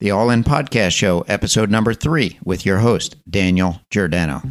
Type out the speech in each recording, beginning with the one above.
the All In Podcast Show, episode number three, with your host, Daniel Giordano.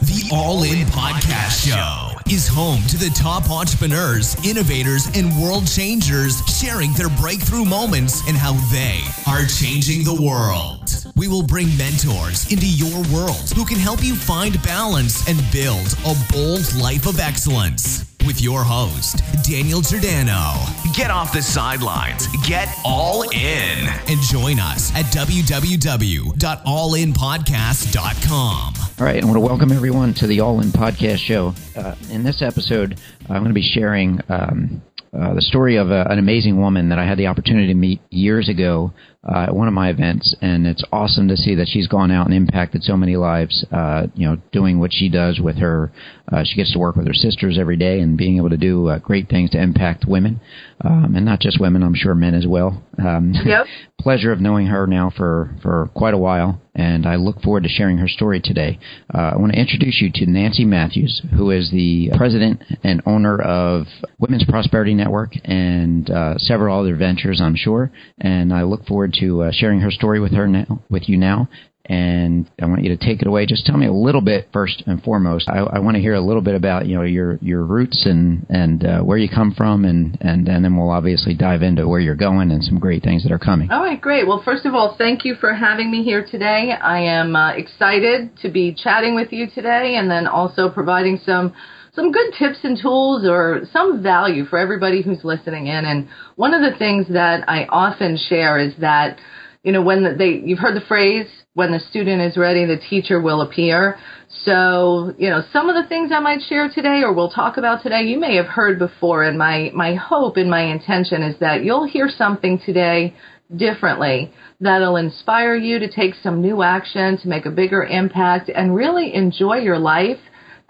The All In Podcast Show is home to the top entrepreneurs, innovators, and world changers sharing their breakthrough moments and how they are changing the world. We will bring mentors into your world who can help you find balance and build a bold life of excellence with your host, Daniel Giordano. Get off the sidelines, get all in, and join us at www.allinpodcast.com. All right, I want to welcome everyone to the All In Podcast Show. Uh, in this episode, I'm going to be sharing um, uh, the story of a, an amazing woman that I had the opportunity to meet years ago uh, at one of my events, and it's awesome to see that she's gone out and impacted so many lives. Uh, you know, doing what she does with her, uh, she gets to work with her sisters every day, and being able to do uh, great things to impact women, um, and not just women. I'm sure men as well. Um, yep. pleasure of knowing her now for for quite a while, and I look forward to sharing her story today. Uh, I want to introduce you to Nancy Matthews, who is the president and owner of Women's Prosperity Network and uh, several other ventures, I'm sure. And I look forward to uh, sharing her story with her now, with you now. And I want you to take it away. Just tell me a little bit first and foremost. I, I want to hear a little bit about you know your your roots and and uh, where you come from, and, and and then we'll obviously dive into where you're going and some great things that are coming. All right, great. Well, first of all, thank you for having me here today. I am uh, excited to be chatting with you today, and then also providing some some good tips and tools or some value for everybody who's listening in. And one of the things that I often share is that, you know, when they, you've heard the phrase, when the student is ready, the teacher will appear. So, you know, some of the things I might share today or we'll talk about today, you may have heard before. And my, my hope and my intention is that you'll hear something today differently that'll inspire you to take some new action, to make a bigger impact, and really enjoy your life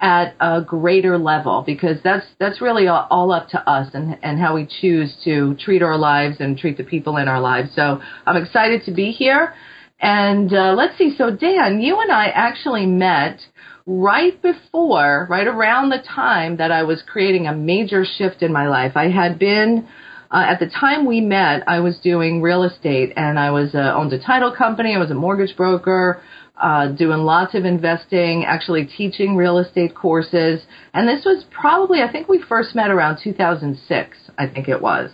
at a greater level because that's that's really all, up to us and and how we choose to treat our lives and treat the people in our lives. So I'm excited to be here. And uh, let's see. So Dan, you and I actually met right before, right around the time that I was creating a major shift in my life. I had been uh, at the time we met, I was doing real estate and I was uh, owned a title company. I was a mortgage broker uh, doing lots of investing, actually teaching real estate courses. And this was probably, I think we first met around 2006, I think it was.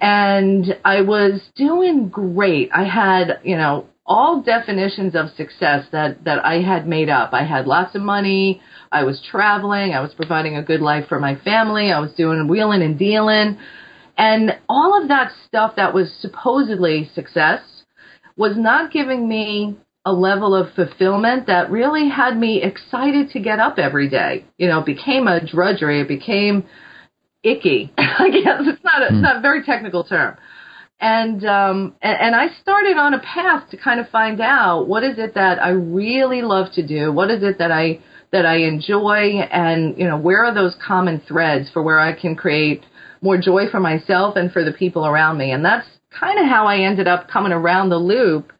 And I was doing great. I had, you know, all definitions of success that, that I had made up. I had lots of money. I was traveling. I was providing a good life for my family. I was doing wheeling and dealing. And all of that stuff that was supposedly success was not giving me a level of fulfillment that really had me excited to get up every day. You know, it became a drudgery. It became icky. I guess it's not a, it's not a very technical term. And, um, and, and I started on a path to kind of find out what is it that I really love to do? What is it that I, that I enjoy? And, you know, where are those common threads for where I can create more joy for myself and for the people around me? And that's kind of how I ended up coming around the loop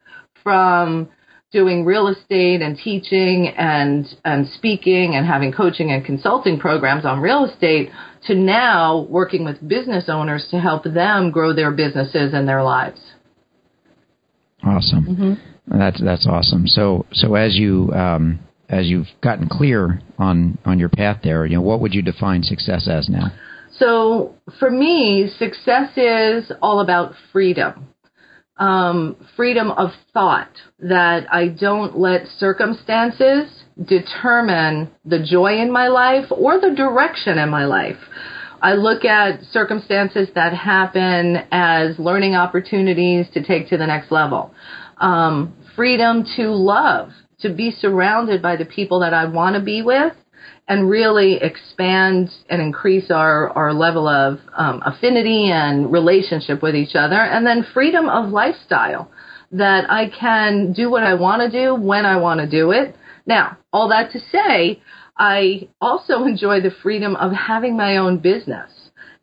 from doing real estate and teaching and and speaking and having coaching and consulting programs on real estate to now working with business owners to help them grow their businesses and their lives. Awesome. Mm-hmm. That's that's awesome. So so as you um, as you've gotten clear on on your path there, you know, what would you define success as now? So for me, success is all about freedom um, freedom of thought that I don't let circumstances determine the joy in my life or the direction in my life. I look at circumstances that happen as learning opportunities to take to the next level. Um, freedom to love, to be surrounded by the people that I want to be with, and really expand and increase our, our level of um, affinity and relationship with each other. And then freedom of lifestyle that I can do what I want to do when I want to do it. Now, all that to say, I also enjoy the freedom of having my own business.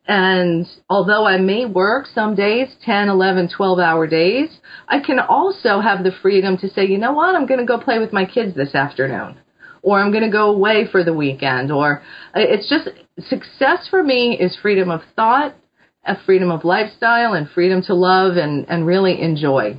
And although I may work some days, 10, 11, 12 hour days, I can also have the freedom to say, you know what, I'm going to go play with my kids this afternoon or I'm going to go away for the weekend or uh, it's just success for me is freedom of thought a freedom of lifestyle and freedom to love and, and really enjoy.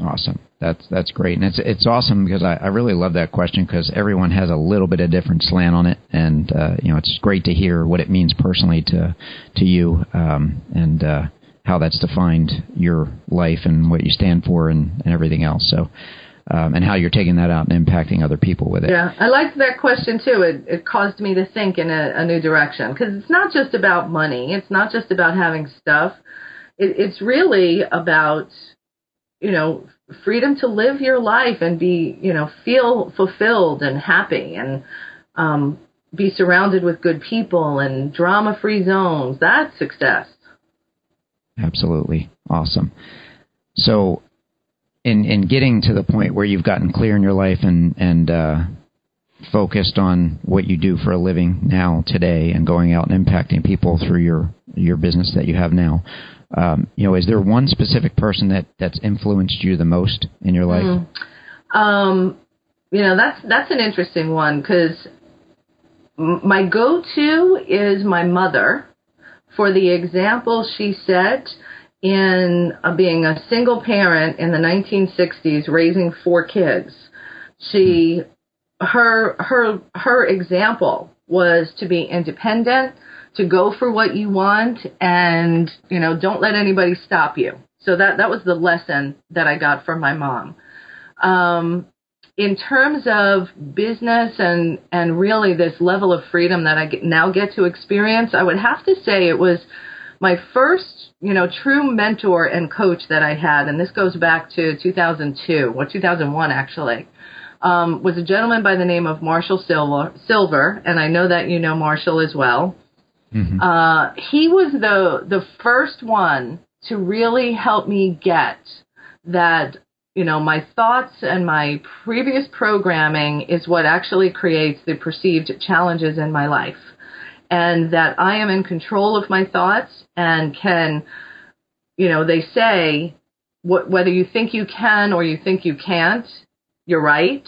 Awesome. That's that's great, and it's it's awesome because I, I really love that question because everyone has a little bit of different slant on it, and uh, you know it's great to hear what it means personally to to you, um, and uh, how that's defined your life and what you stand for and, and everything else. So. Um, and how you're taking that out and impacting other people with it. Yeah, I liked that question too. It, it caused me to think in a, a new direction because it's not just about money. It's not just about having stuff. It, it's really about, you know, freedom to live your life and be, you know, feel fulfilled and happy and um, be surrounded with good people and drama free zones. That's success. Absolutely. Awesome. So, in, in getting to the point where you've gotten clear in your life and, and, uh, focused on what you do for a living now today and going out and impacting people through your your business that you have now um, you know, is there one specific person that that's influenced you the most in your life? Mm. Um, you know, that's that's an interesting one because my go-to is my mother for the example she set in uh, being a single parent in the 1960s raising four kids she her her her example was to be independent to go for what you want and, you know, don't let anybody stop you. So that, that was the lesson that I got from my mom. Um, in terms of business and, and really this level of freedom that I get, now get to experience, I would have to say it was my first, you know, true mentor and coach that I had, and this goes back to 2002 or 2001 actually, um, was a gentleman by the name of Marshall Sylver, Sylver, and I know that you know Marshall as well. Mm-hmm. Uh, he was the the first one to really help me get that you know my thoughts and my previous programming is what actually creates the perceived challenges in my life and that I am in control of my thoughts and can you know they say wh- whether you think you can or you think you can't you're right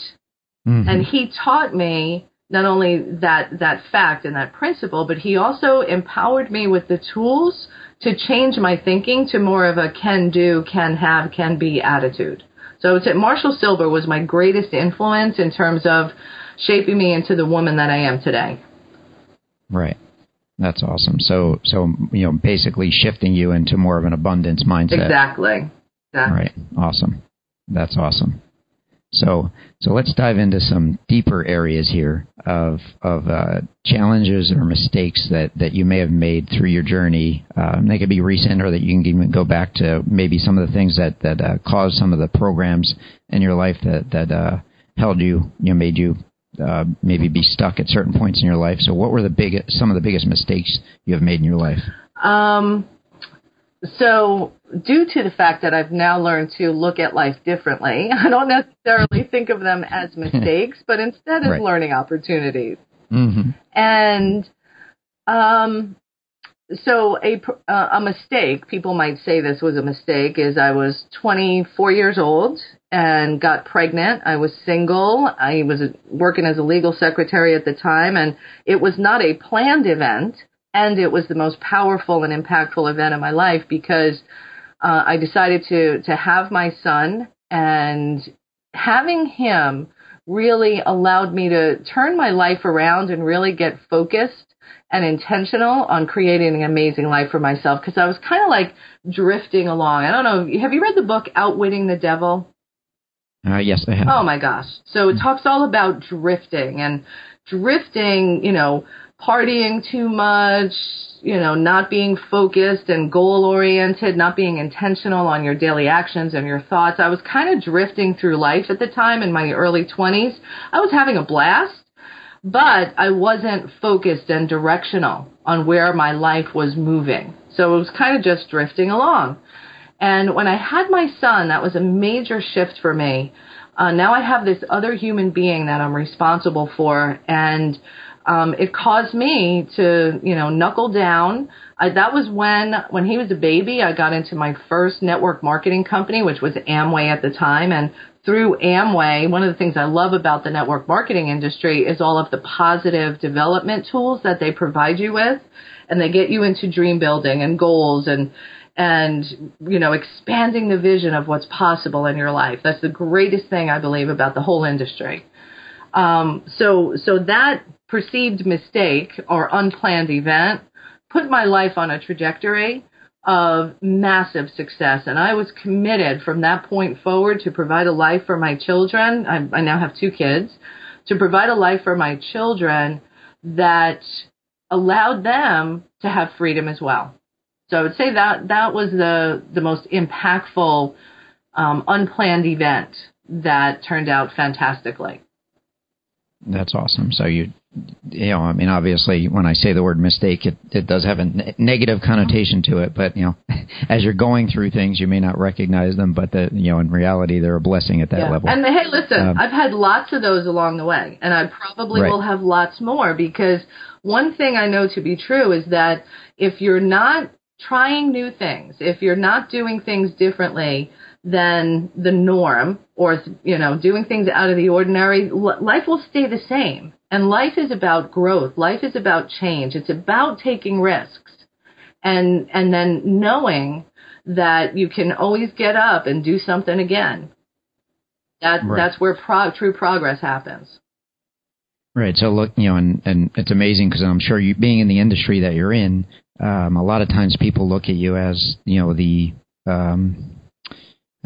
mm-hmm. and he taught me not only that that fact and that principle, but he also empowered me with the tools to change my thinking to more of a can do, can have, can be attitude. So I would say Marshall Sylver was my greatest influence in terms of shaping me into the woman that I am today. Right. That's awesome. So so you know basically shifting you into more of an abundance mindset. Exactly. exactly. Right. Awesome. That's awesome. So, so let's dive into some deeper areas here of of uh, challenges or mistakes that, that you may have made through your journey. Um, they could be recent, or that you can even go back to maybe some of the things that that uh, caused some of the programs in your life that that uh, held you, you know, made you uh, maybe be stuck at certain points in your life. So, what were the big some of the biggest mistakes you have made in your life? Um, so due to the fact that I've now learned to look at life differently, I don't necessarily think of them as mistakes, but instead as right. learning opportunities. Mm-hmm. And um, so a uh, a mistake, people might say this was a mistake, is I was 24 years old and got pregnant. I was single. I was working as a legal secretary at the time, and it was not a planned event and it was the most powerful and impactful event of my life because uh, I decided to to have my son, and having him really allowed me to turn my life around and really get focused and intentional on creating an amazing life for myself because I was kind of like drifting along. I don't know. Have you read the book Outwitting the Devil? Uh, yes, I have. Oh my gosh. So it talks all about drifting and drifting, you know, partying too much, you know, not being focused and goal oriented, not being intentional on your daily actions and your thoughts. I was kind of drifting through life at the time in my early 20s. I was having a blast, but I wasn't focused and directional on where my life was moving. So it was kind of just drifting along. And when I had my son, that was a major shift for me. Uh, now I have this other human being that I'm responsible for, and um, it caused me to, you know, knuckle down. I, that was when, when he was a baby, I got into my first network marketing company, which was Amway at the time. And through Amway, one of the things I love about the network marketing industry is all of the positive development tools that they provide you with. And they get you into dream building and goals and, and, you know, expanding the vision of what's possible in your life. That's the greatest thing I believe about the whole industry. Um, so, so that perceived mistake or unplanned event put my life on a trajectory of massive success. And I was committed from that point forward to provide a life for my children. I, I now have two kids to provide a life for my children that allowed them to have freedom as well. So I would say that that was the the most impactful um, unplanned event that turned out fantastically. That's awesome. So you you know, I mean, obviously, when I say the word mistake, it, it does have a ne- negative connotation to it. But you know, as you're going through things, you may not recognize them, but the you know, in reality, they're a blessing at that yeah. level. And hey, listen, um, I've had lots of those along the way, and I probably right. will have lots more because one thing I know to be true is that if you're not trying new things, if you're not doing things differently, than the norm or you know doing things out of the ordinary life will stay the same and life is about growth. Life is about change. It's about taking risks and, and then knowing that you can always get up and do something again. That, right. that's where pro- true progress happens. Right. So look, you know, and, and it's amazing because I'm sure you being in the industry that you're in, um, a lot of times people look at you as, you know, the, um,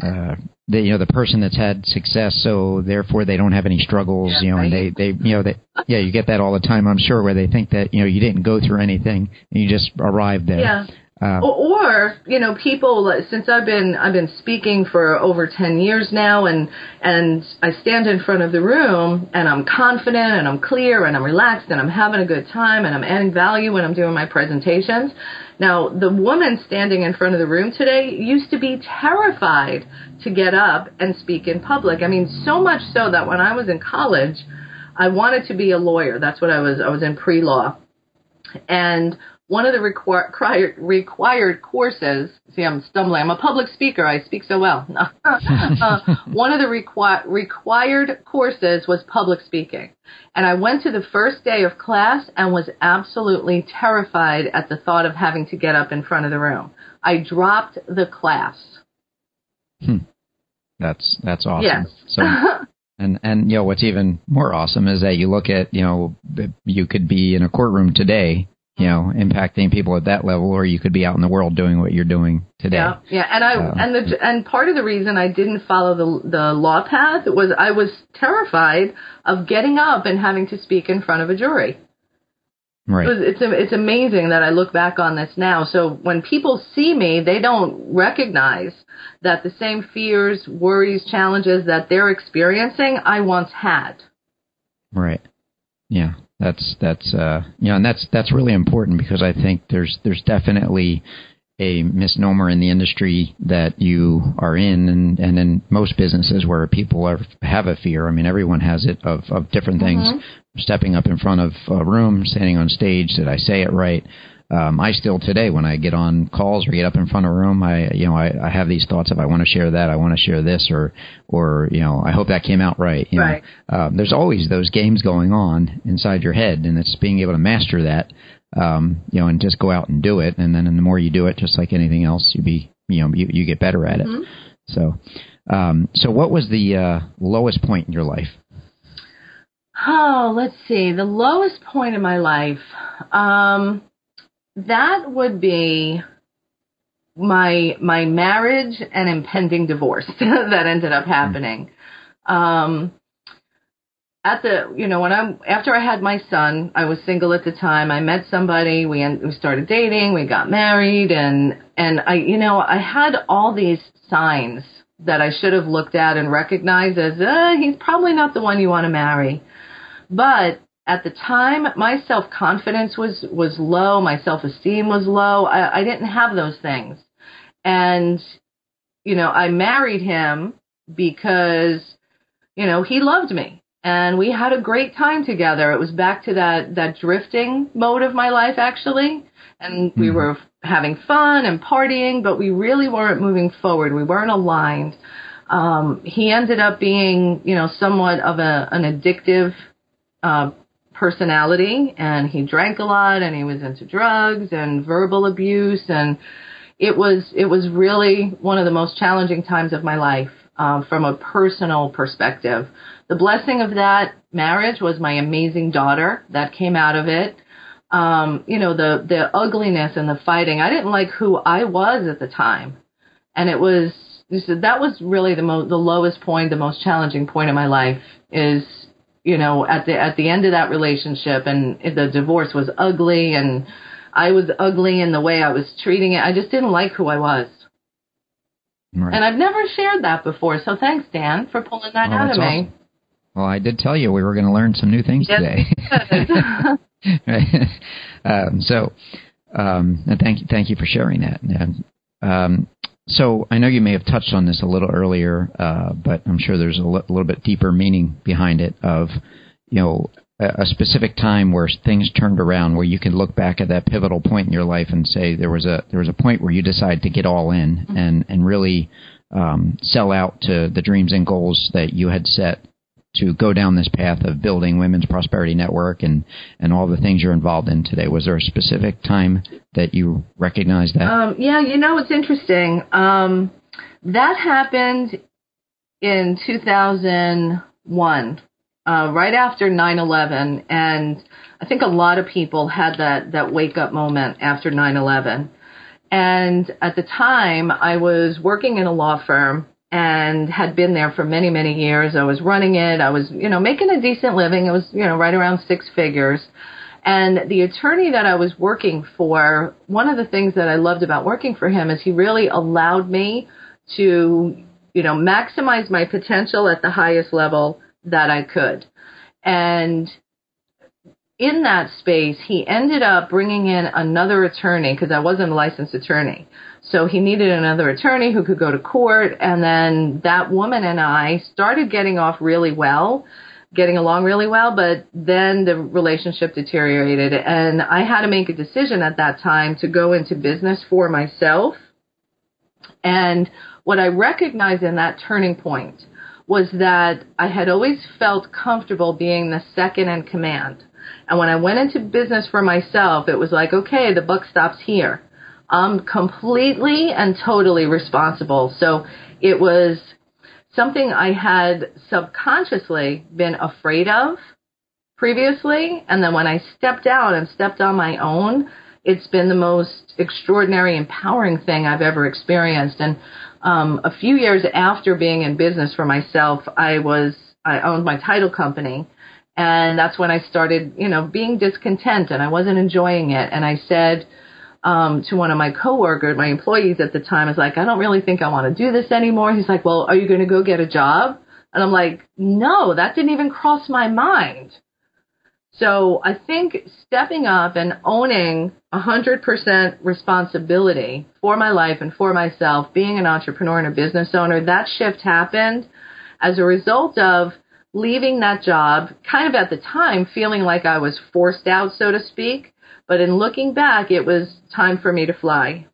uh, the you know the person that's had success, so therefore they don't have any struggles, yeah, you know, right. and they they you know they yeah you get that all the time, I'm sure, where they think that you know you didn't go through anything and you just arrived there. Yeah. Uh, or, or, you know, people since I've been I've been speaking for over ten years now, and and I stand in front of the room and I'm confident and I'm clear and I'm relaxed and I'm having a good time and I'm adding value when I'm doing my presentations. Now, the woman standing in front of the room today used to be terrified to get up and speak in public. I mean, so much so that when I was in college, I wanted to be a lawyer. That's what I was. I was in pre-law, and one of the required required courses. See, I'm stumbling. I'm a public speaker. I speak so well. uh, one of the requi- required courses was public speaking, and I went to the first day of class and was absolutely terrified at the thought of having to get up in front of the room. I dropped the class. Hmm. That's that's awesome. Yes. So, and and you know what's even more awesome is that you look at you know you could be in a courtroom today you know, impacting people at that level, or you could be out in the world doing what you're doing today. Yeah, yeah, and I uh, and the and part of the reason I didn't follow the the law path was I was terrified of getting up and having to speak in front of a jury. Right. It's it's amazing that I look back on this now. So when people see me, they don't recognize that the same fears, worries, challenges that they're experiencing, I once had. Right. Yeah. That's that's uh, you know, and that's that's really important because I think there's there's definitely a misnomer in the industry that you are in, and and in most businesses where people are have a fear. I mean, everyone has it of of different things. Mm-hmm. Stepping up in front of a room, standing on stage. Did I say it right? Um, I still today when I get on calls or get up in front of a room, I you know I, I have these thoughts of I want to share that, I want to share this, or or you know I hope that came out right. You right. Know, um, there's always those games going on inside your head, and it's being able to master that. Um, you know, and just go out and do it, and then and the more you do it, just like anything else, you be you know you, you get better at it. Mm-hmm. So, um, so what was the uh, lowest point in your life? Oh, let's see. The lowest point in my life. Um, that would be my my marriage and impending divorce that ended up happening. Um, at the you know when I'm after I had my son, I was single at the time. I met somebody, we we started dating, we got married, and and I you know I had all these signs that I should have looked at and recognized as uh, he's probably not the one you want to marry. But at the time my self confidence was was low. My self esteem was low. I, I didn't have those things. And you know i married him because you know he loved me. And we had a great time together. It was back to that that drifting mode of my life actually. And we mm-hmm. were having fun and partying but we really weren't moving forward. We weren't aligned. Um, he ended up being, you know, somewhat of a, an addictive uh, personality, and he drank a lot, and he was into drugs and verbal abuse, and it was it was really one of the most challenging times of my life um, from a personal perspective. The blessing of that marriage was my amazing daughter that came out of it. Um, you know, the the ugliness and the fighting. I didn't like who I was at the time, and it was that was really the most the lowest point, the most challenging point in my life is you know at the at the end of that relationship, and the divorce was ugly, and I was ugly in the way I was treating it. I just didn't like who I was. Right. And I've never shared that before, so thanks, Dan, for pulling that well, out of awesome. me. Well, I did tell you we were going to learn some new things yes, today. um, so, um, and thank you, thank you for sharing that. And, um, so I know you may have touched on this a little earlier, uh, but I'm sure there's a l- little bit deeper meaning behind it. Of you know a, a specific time where things turned around, where you can look back at that pivotal point in your life and say there was a there was a point where you decided to get all in mm-hmm. and and really um, sell out to the dreams and goals that you had set to go down this path of building Women's Prosperity Network and, and all the things you're involved in today? Was there a specific time that you recognized that? Um, yeah, you know, it's interesting. Um, that happened in 2001, uh, right after 9 11. And I think a lot of people had that, that wake up moment after 9 11. And at the time, I was working in a law firm and had been there for many, many years. I was running it. I was, you know, making a decent living. It was, you know, right around six figures. And the attorney that I was working for, one of the things that I loved about working for him is he really allowed me to, you know, maximize my potential at the highest level that I could. And in that space, he ended up bringing in another attorney because I wasn't a licensed attorney. So he needed another attorney who could go to court. And then that woman and I started getting off really well, getting along really well. But then the relationship deteriorated. And I had to make a decision at that time to go into business for myself. And what I recognized in that turning point was that I had always felt comfortable being the second in command. And when I went into business for myself, it was like, okay, the buck stops here. I'm completely and totally responsible. So it was something I had subconsciously been afraid of previously. And then when I stepped out and stepped on my own, it's been the most extraordinary, empowering thing I've ever experienced. And um, a few years after being in business for myself, I was I owned my title company, and that's when I started, you know, being discontent and I wasn't enjoying it. And I said, um, to one of my coworkers, my employees at the time, I was like, I don't really think I want to do this anymore. He's like, Well, are you going to go get a job? And I'm like, No, that didn't even cross my mind. So I think stepping up and owning 100% responsibility for my life and for myself, being an entrepreneur and a business owner, that shift happened as a result of leaving that job, kind of at the time feeling like I was forced out, so to speak. But in looking back, it was time for me to fly.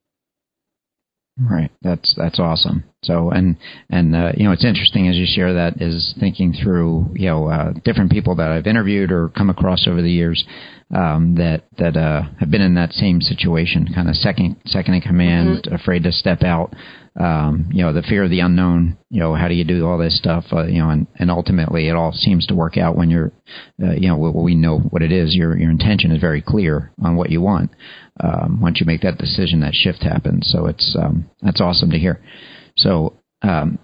Right. That's that's awesome. So and and uh, you know it's interesting as you share that is thinking through you know uh, different people that I've interviewed or come across over the years um, that that uh, have been in that same situation, kind of second second in command, mm-hmm. afraid to step out. Um, you know the fear of the unknown. You know how do you do all this stuff? Uh, you know and, and ultimately it all seems to work out when you're uh, you know we, we know what it is. Your your intention is very clear on what you want um, once you make that decision, that shift happens. So it's um, that's awesome to hear. So um,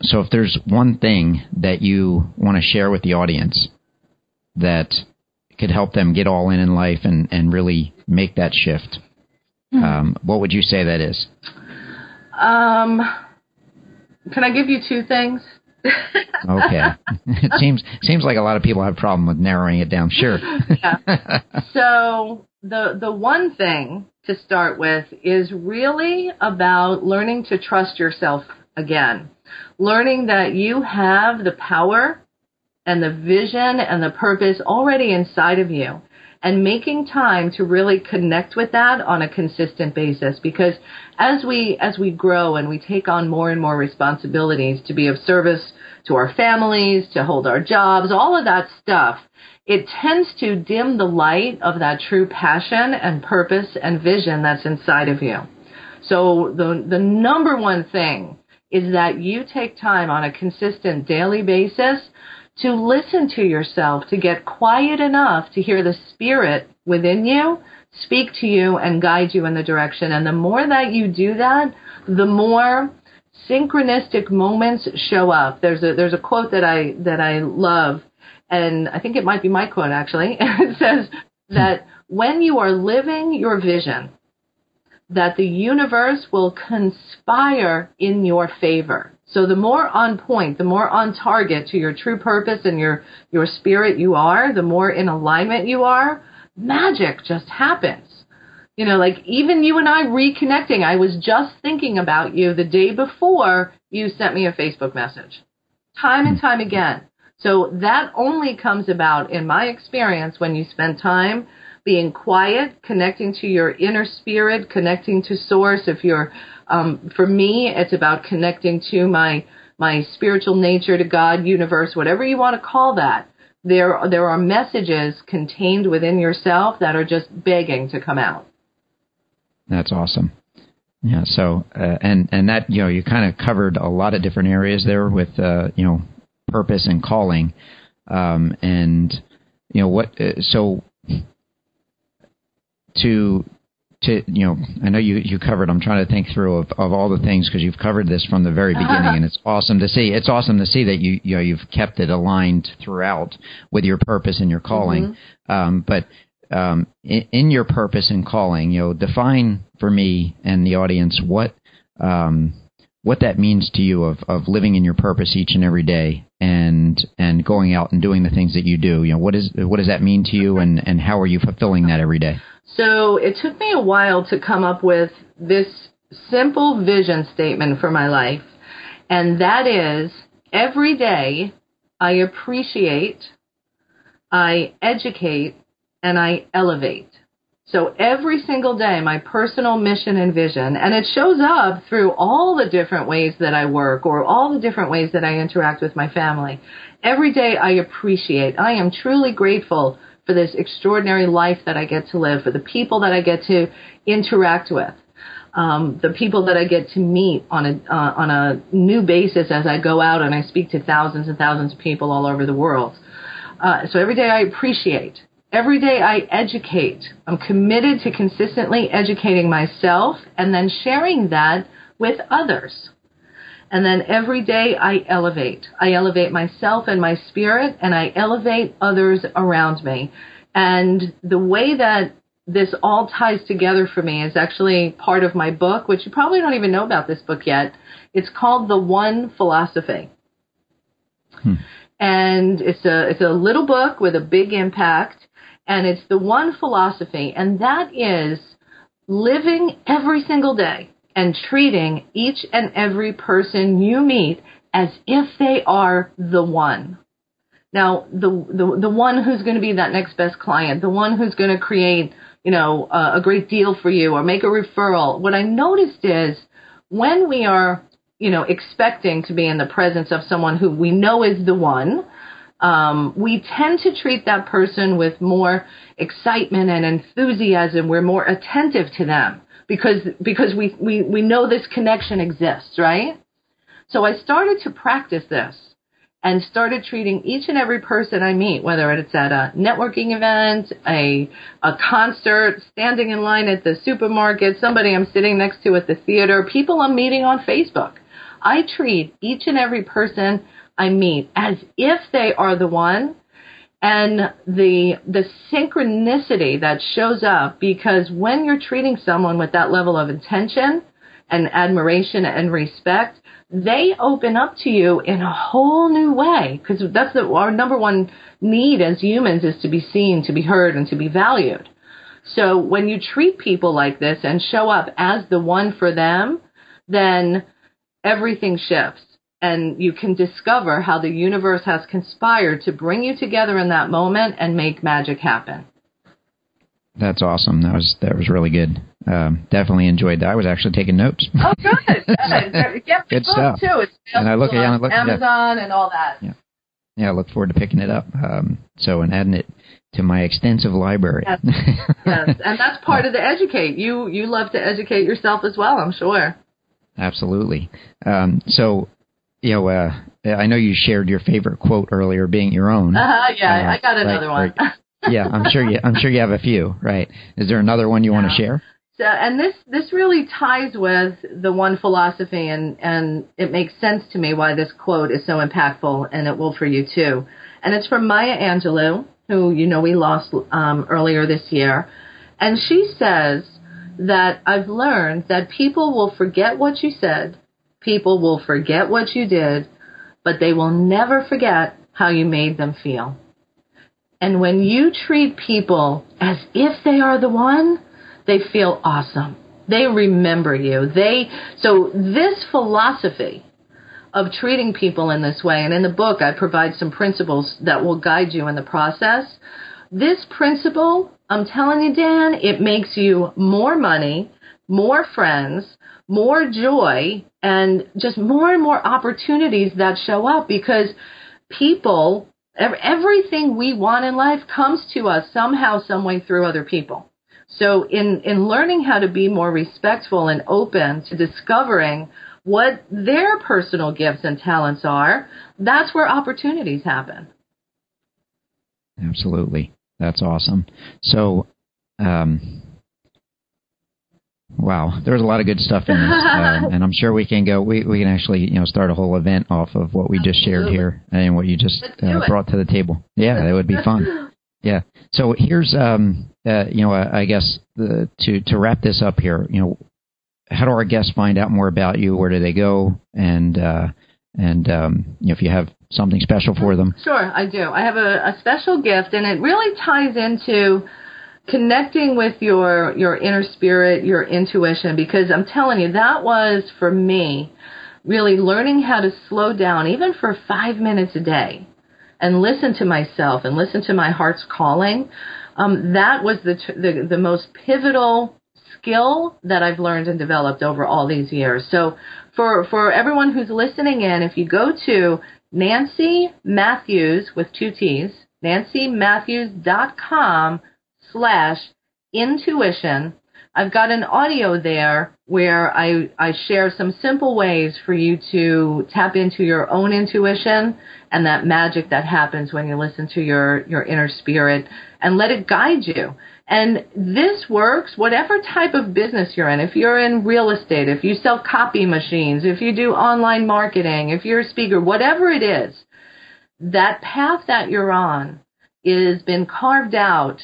so if there's one thing that you want to share with the audience that could help them get all in in life and and really make that shift, hmm. um, what would you say that is? Um, can I give you two things? okay. it seems seems like a lot of people have a problem with narrowing it down. Sure. yeah. So the the one thing to start with is really about learning to trust yourself again. Learning that you have the power and the vision and the purpose already inside of you. And making time to really connect with that on a consistent basis because as we as we grow and we take on more and more responsibilities to be of service to our families, to hold our jobs, all of that stuff, it tends to dim the light of that true passion and purpose and vision that's inside of you. So the the number one thing is that you take time on a consistent daily basis to listen to yourself, to get quiet enough to hear the spirit within you speak to you and guide you in the direction. And the more that you do that, the more synchronistic moments show up. There's a there's a quote that I that I love, and I think it might be my quote actually. it says that when you are living your vision, that the universe will conspire in your favor. So the more on point, the more on target to your true purpose and your, your spirit you are, the more in alignment you are, magic just happens. You know, like even you and I reconnecting, I was just thinking about you the day before you sent me a Facebook message. Time and time again. So that only comes about in my experience when you spend time being quiet, connecting to your inner spirit, connecting to source. If you're, um, for me, it's about connecting to my my spiritual nature, to God, universe, whatever you want to call that. There, there are messages contained within yourself that are just begging to come out. That's awesome. Yeah. So, uh, and and that you know, you kind of covered a lot of different areas there with uh, you know purpose and calling, um, and you know what. Uh, so to to you know I know you you covered I'm trying to think through of, of all the things because you've covered this from the very beginning and it's awesome to see. It's awesome to see that you you know you've kept it aligned throughout with your purpose and your calling. Mm-hmm. um, but um, in, in, your purpose and calling you know define for me and the audience what um, what that means to you of, of living in your purpose each and every day and and going out and doing the things that you do. You know what is what does that mean to you and and how are you fulfilling that every day so it took me a while to come up with this simple vision statement for my life. And that is every day I appreciate, I educate, and I elevate. So every single day, my personal mission and vision, and it shows up through all the different ways that I work or all the different ways that I interact with my family. Every day I appreciate. I am truly grateful for this extraordinary life that I get to live, for the people that I get to interact with, um, the people that I get to meet on a uh, on a new basis as I go out and I speak to thousands and thousands of people all over the world. Uh, so every day I appreciate. Every day I educate. I'm committed to consistently educating myself and then sharing that with others. And then every day I elevate. I elevate myself and my spirit, and I elevate others around me. And the way that this all ties together for me is actually part of my book, which you probably don't even know about this book yet. It's called The One Philosophy. Hmm. And it's a, it's a little book with a big impact. And it's the one philosophy, and that is living every single day and treating each and every person you meet as if they are the one. Now, the, the, the one who's going to be that next best client, the one who's going to create, you know, a, great deal for you or make a referral. What I noticed is when we are, you know, expecting to be in the presence of someone who we know is the one, um, we tend to treat that person with more excitement and enthusiasm. We're more attentive to them because because we, we, we know this connection exists, right? So I started to practice this and started treating each and every person I meet, whether it's at a networking event, a a concert, standing in line at the supermarket, somebody I'm sitting next to at the theater, people I'm meeting on Facebook. I treat each and every person I meet as if they are the one and the the synchronicity that shows up because when you're treating someone with that level of intention and admiration and respect they open up to you in a whole new way. Because that's the, our number one need as humans is to be seen to be heard and to be valued. So when you treat people like this and show up as the one for them then everything shifts and you can discover how the universe has conspired to bring you together in that moment and make magic happen. That's awesome. That was that was really good. Um, definitely enjoyed that. I was actually taking notes. Oh, good. good. Get good stuff. Too. It's and I look at Amazon yeah. and all that. Yeah. Yeah, I look forward to picking it up. Um, so and adding it to my extensive library. Yes, yes. and that's part of the educate. You you love to educate yourself as well. I'm sure. Absolutely. Um, so, you know, uh, I know you shared your favorite quote earlier, being your own. Uh, yeah, uh, I got another right, one. Yeah, I'm sure you. I'm sure you have a few. Right? Is there another one you yeah. want to share? So, and this this really ties with the one philosophy, and and it makes sense to me why this quote is so impactful, and it will for you too. And it's from Maya Angelou, who you know we lost um, earlier this year, and she says that I've learned that people will forget what you said, people will forget what you did, but they will never forget how you made them feel. And when you treat people as if they are the one, they feel awesome. They remember you. They so this philosophy of treating people in this way and in the book I provide some principles that will guide you in the process. This principle, I'm telling you Dan, it makes you more money, more friends, more joy and just more and more opportunities that show up because people everything we want in life comes to us somehow some way through other people so in, in learning how to be more respectful and open to discovering what their personal gifts and talents are, that's where opportunities happen. Absolutely. That's awesome. So, um, wow, there's a lot of good stuff in this, uh, and I'm sure we can go. We we can actually you know start a whole event off of what we just shared here and what you just uh, brought to the table. Yeah, that would be fun. Yeah. So here's um, uh, you know, I, I guess the, to to wrap this up here, you know, how do our guests find out more about you? Where do they go? And uh, and um, you know, if you have something special for them. Sure, I do. I have a, a special gift, and it really ties into connecting with your your inner spirit, your intuition, because I'm telling you, that was for me really learning how to slow down, even for five minutes a day, and listen to myself and listen to my heart's calling um, that was the, the the most pivotal skill that I've learned and developed over all these years. So for for everyone who's listening in, if you go to Nancy Matthews with two T's, nancymatthews.com slash intuition, I've got an audio there where I, I share some simple ways for you to tap into your own intuition and that magic that happens when you listen to your, your inner spirit and let it guide you. And this works whatever type of business you're in. If you're in real estate, if you sell copy machines, if you do online marketing, if you're a speaker, whatever it is, that path that you're on is been carved out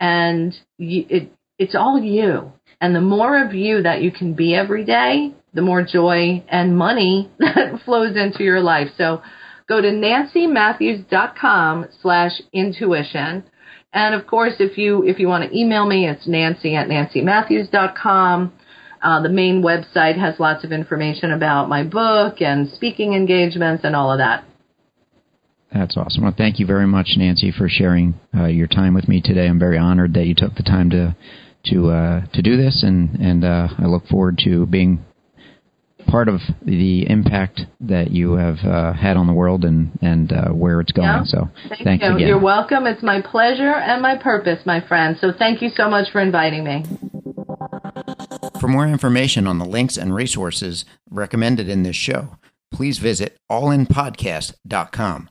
and you, it, it's all you. And the more of you that you can be every day, the more joy and money that flows into your life. So go to nancymatthews.com slash intuition. And of course, if you, if you want to email me, it's nancy at nancymatthews.com. Uh, the main website has lots of information about my book and speaking engagements and all of that. That's awesome. Well, thank you very much, Nancy, for sharing uh, your time with me today. I'm very honored that you took the time to to uh, to do this, and and uh, I look forward to being part of the impact that you have uh, had on the world and and uh, where it's going. Yeah. So thank thanks you. again. You're welcome. It's my pleasure and my purpose, my friend. So thank you so much for inviting me. For more information on the links and resources recommended in this show, please visit allinpodcast.com.